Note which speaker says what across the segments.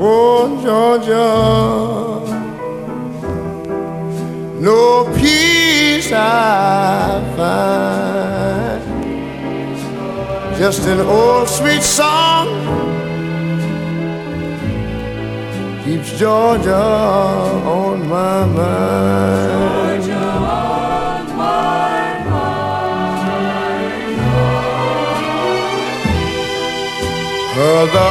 Speaker 1: oh Georgia, no peace I find, just an old sweet song keeps Georgia on my mind.
Speaker 2: Georgia on my mind.
Speaker 1: Other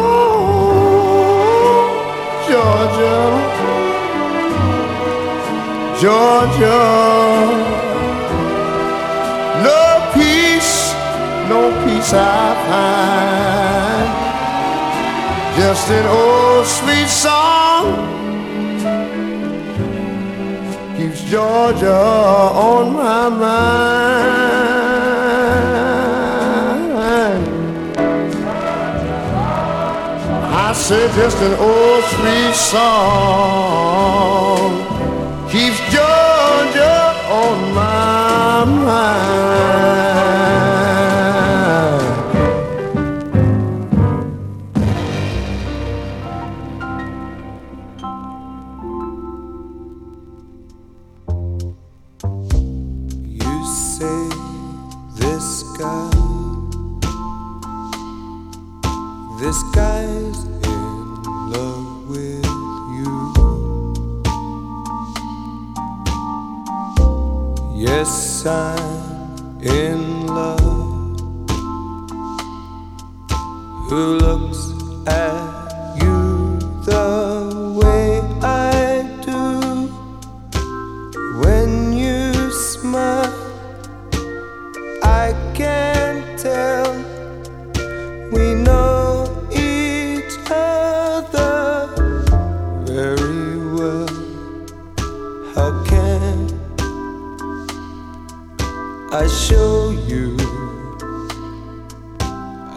Speaker 1: Georgia, Georgia, no peace, no peace I find. Just an old sweet song keeps Georgia on my mind. I said just an old sweet song keeps Georgia on my mind.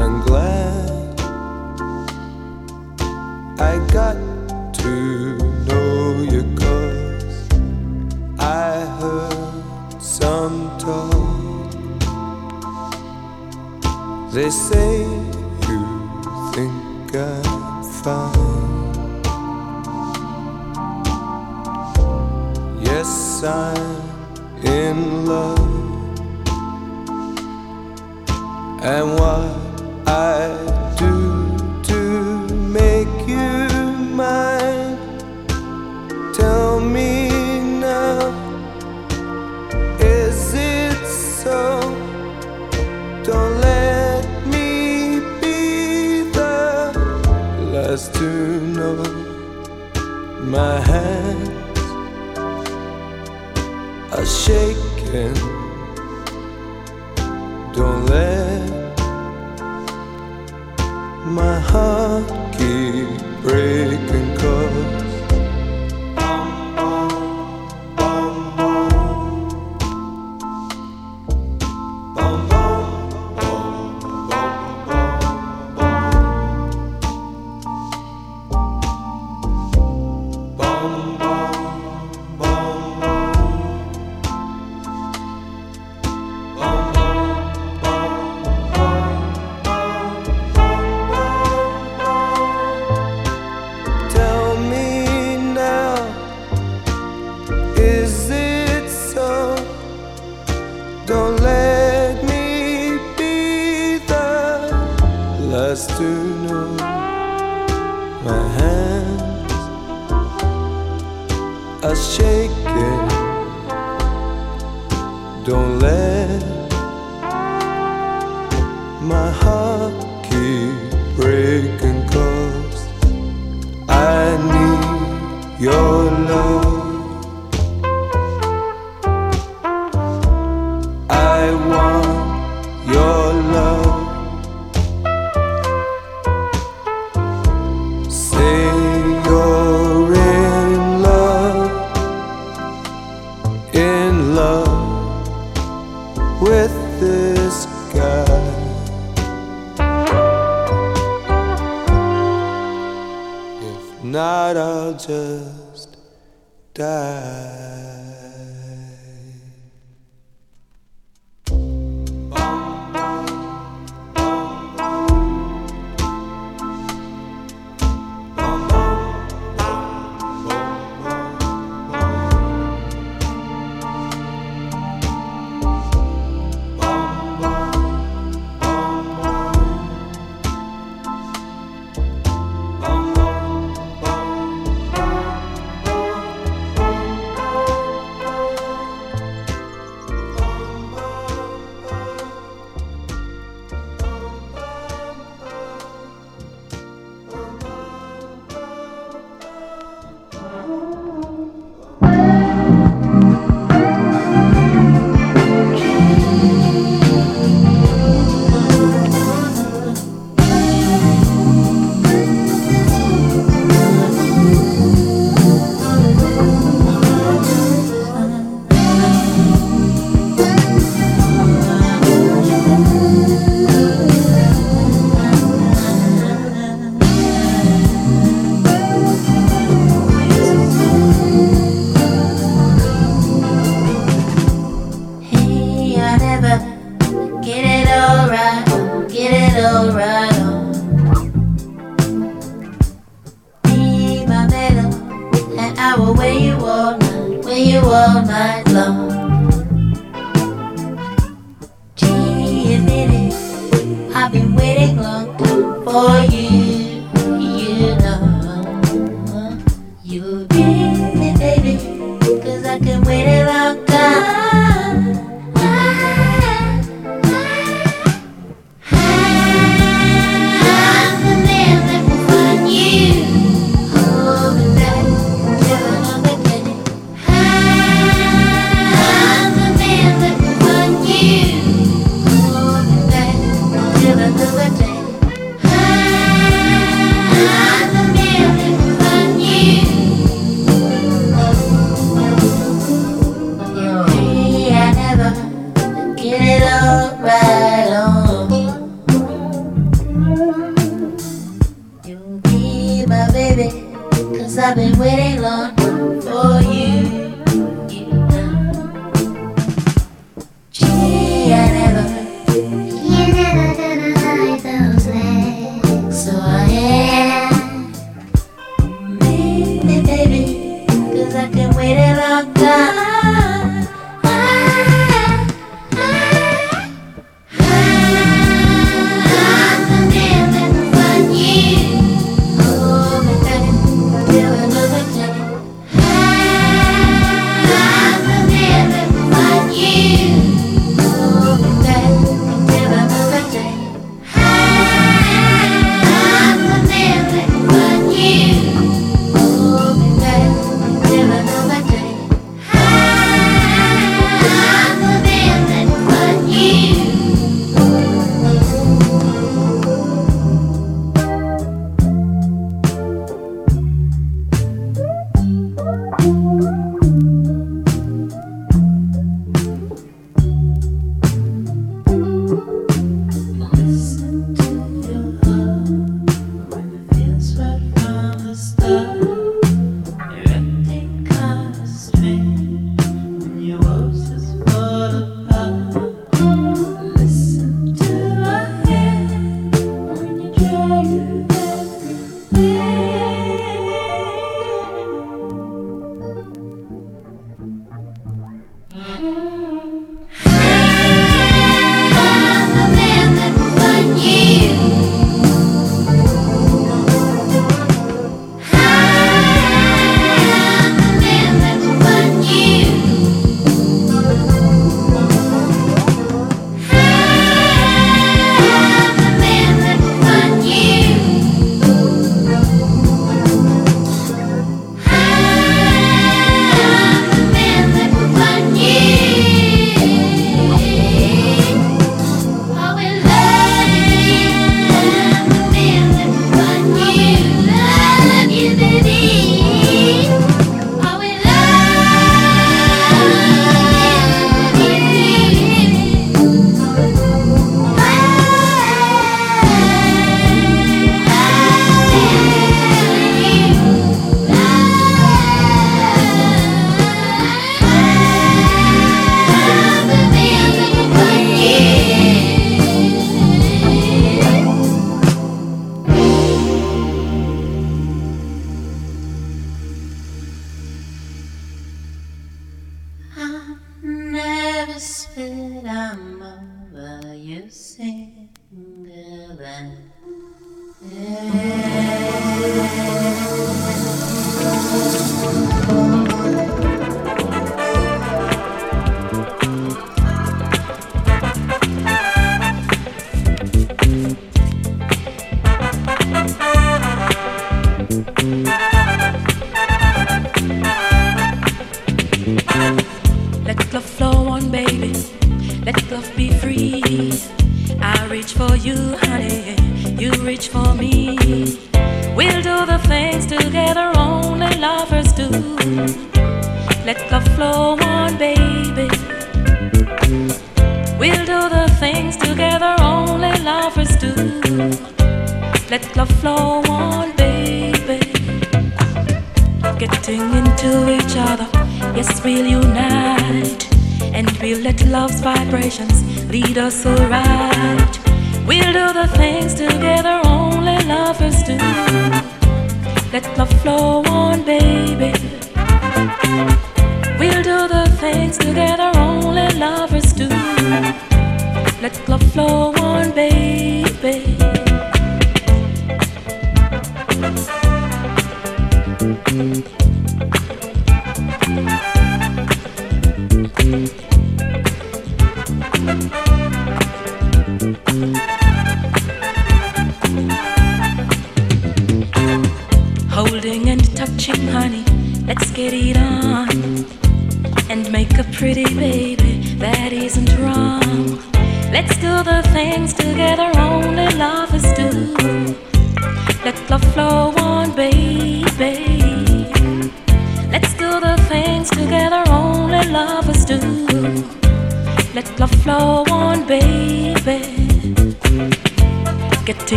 Speaker 3: I'm glad I got to know you 'cause I heard some talk. They say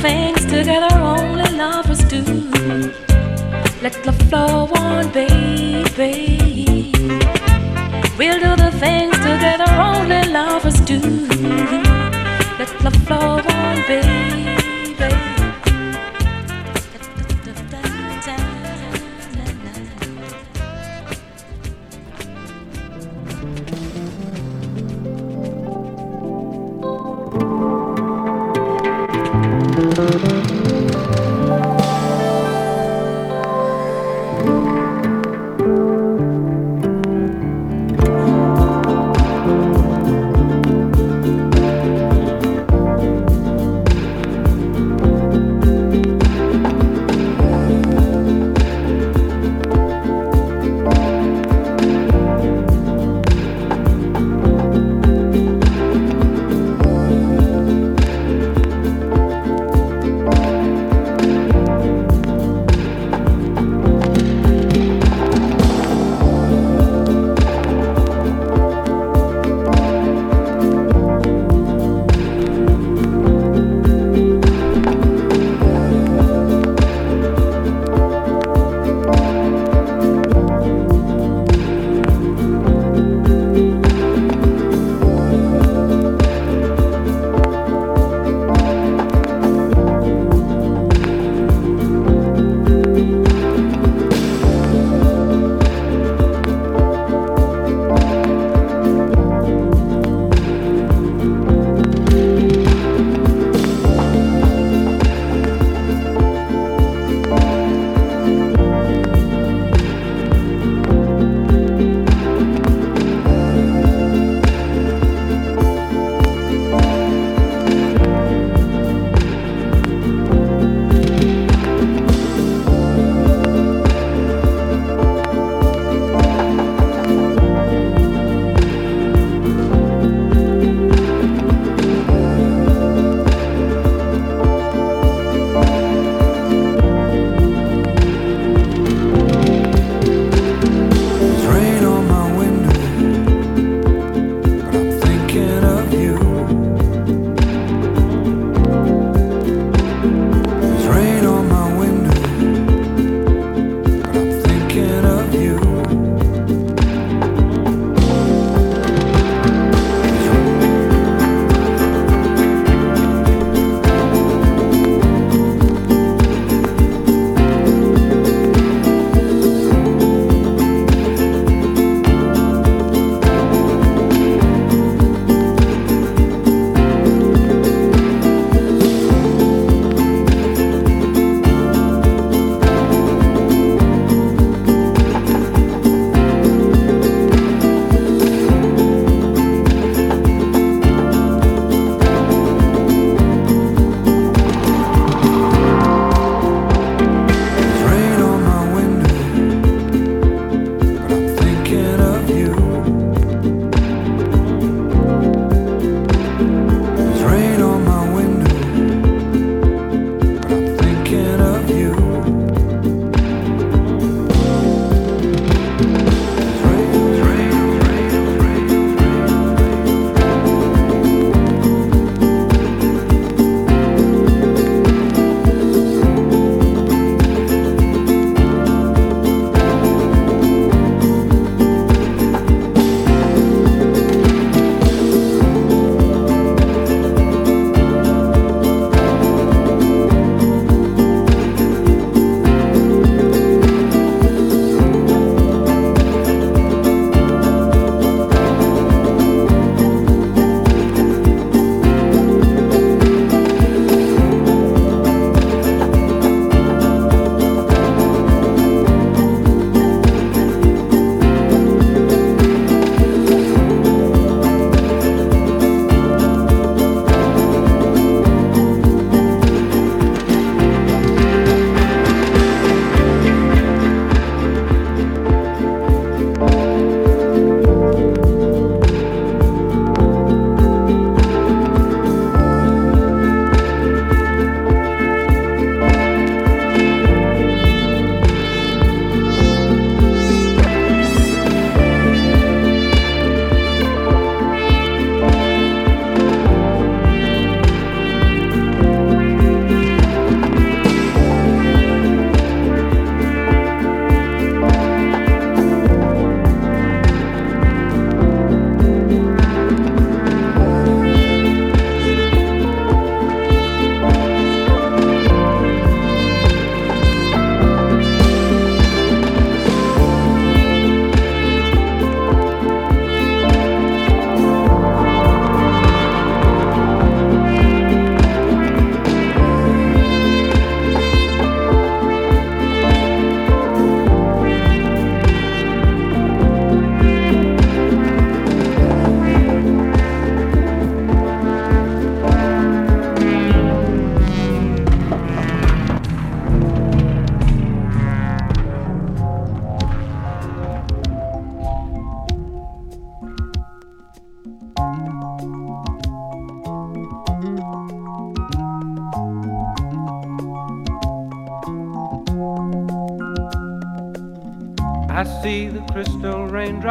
Speaker 3: things together only lovers do. Let the flow on, baby. We'll do the things together only lovers do. Let
Speaker 4: the
Speaker 5: flow on, baby.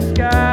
Speaker 5: sky.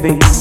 Speaker 6: vem.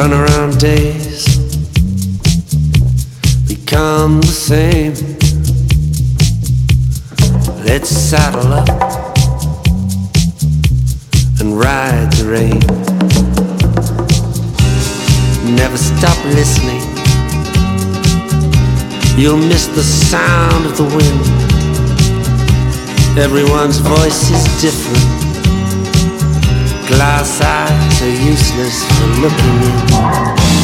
Speaker 6: runaround days become the same. Let's saddle up and ride the rain. Never stop listening. You'll miss the sound of the wind. Everyone's voice is different glass eyes are useless for looking in.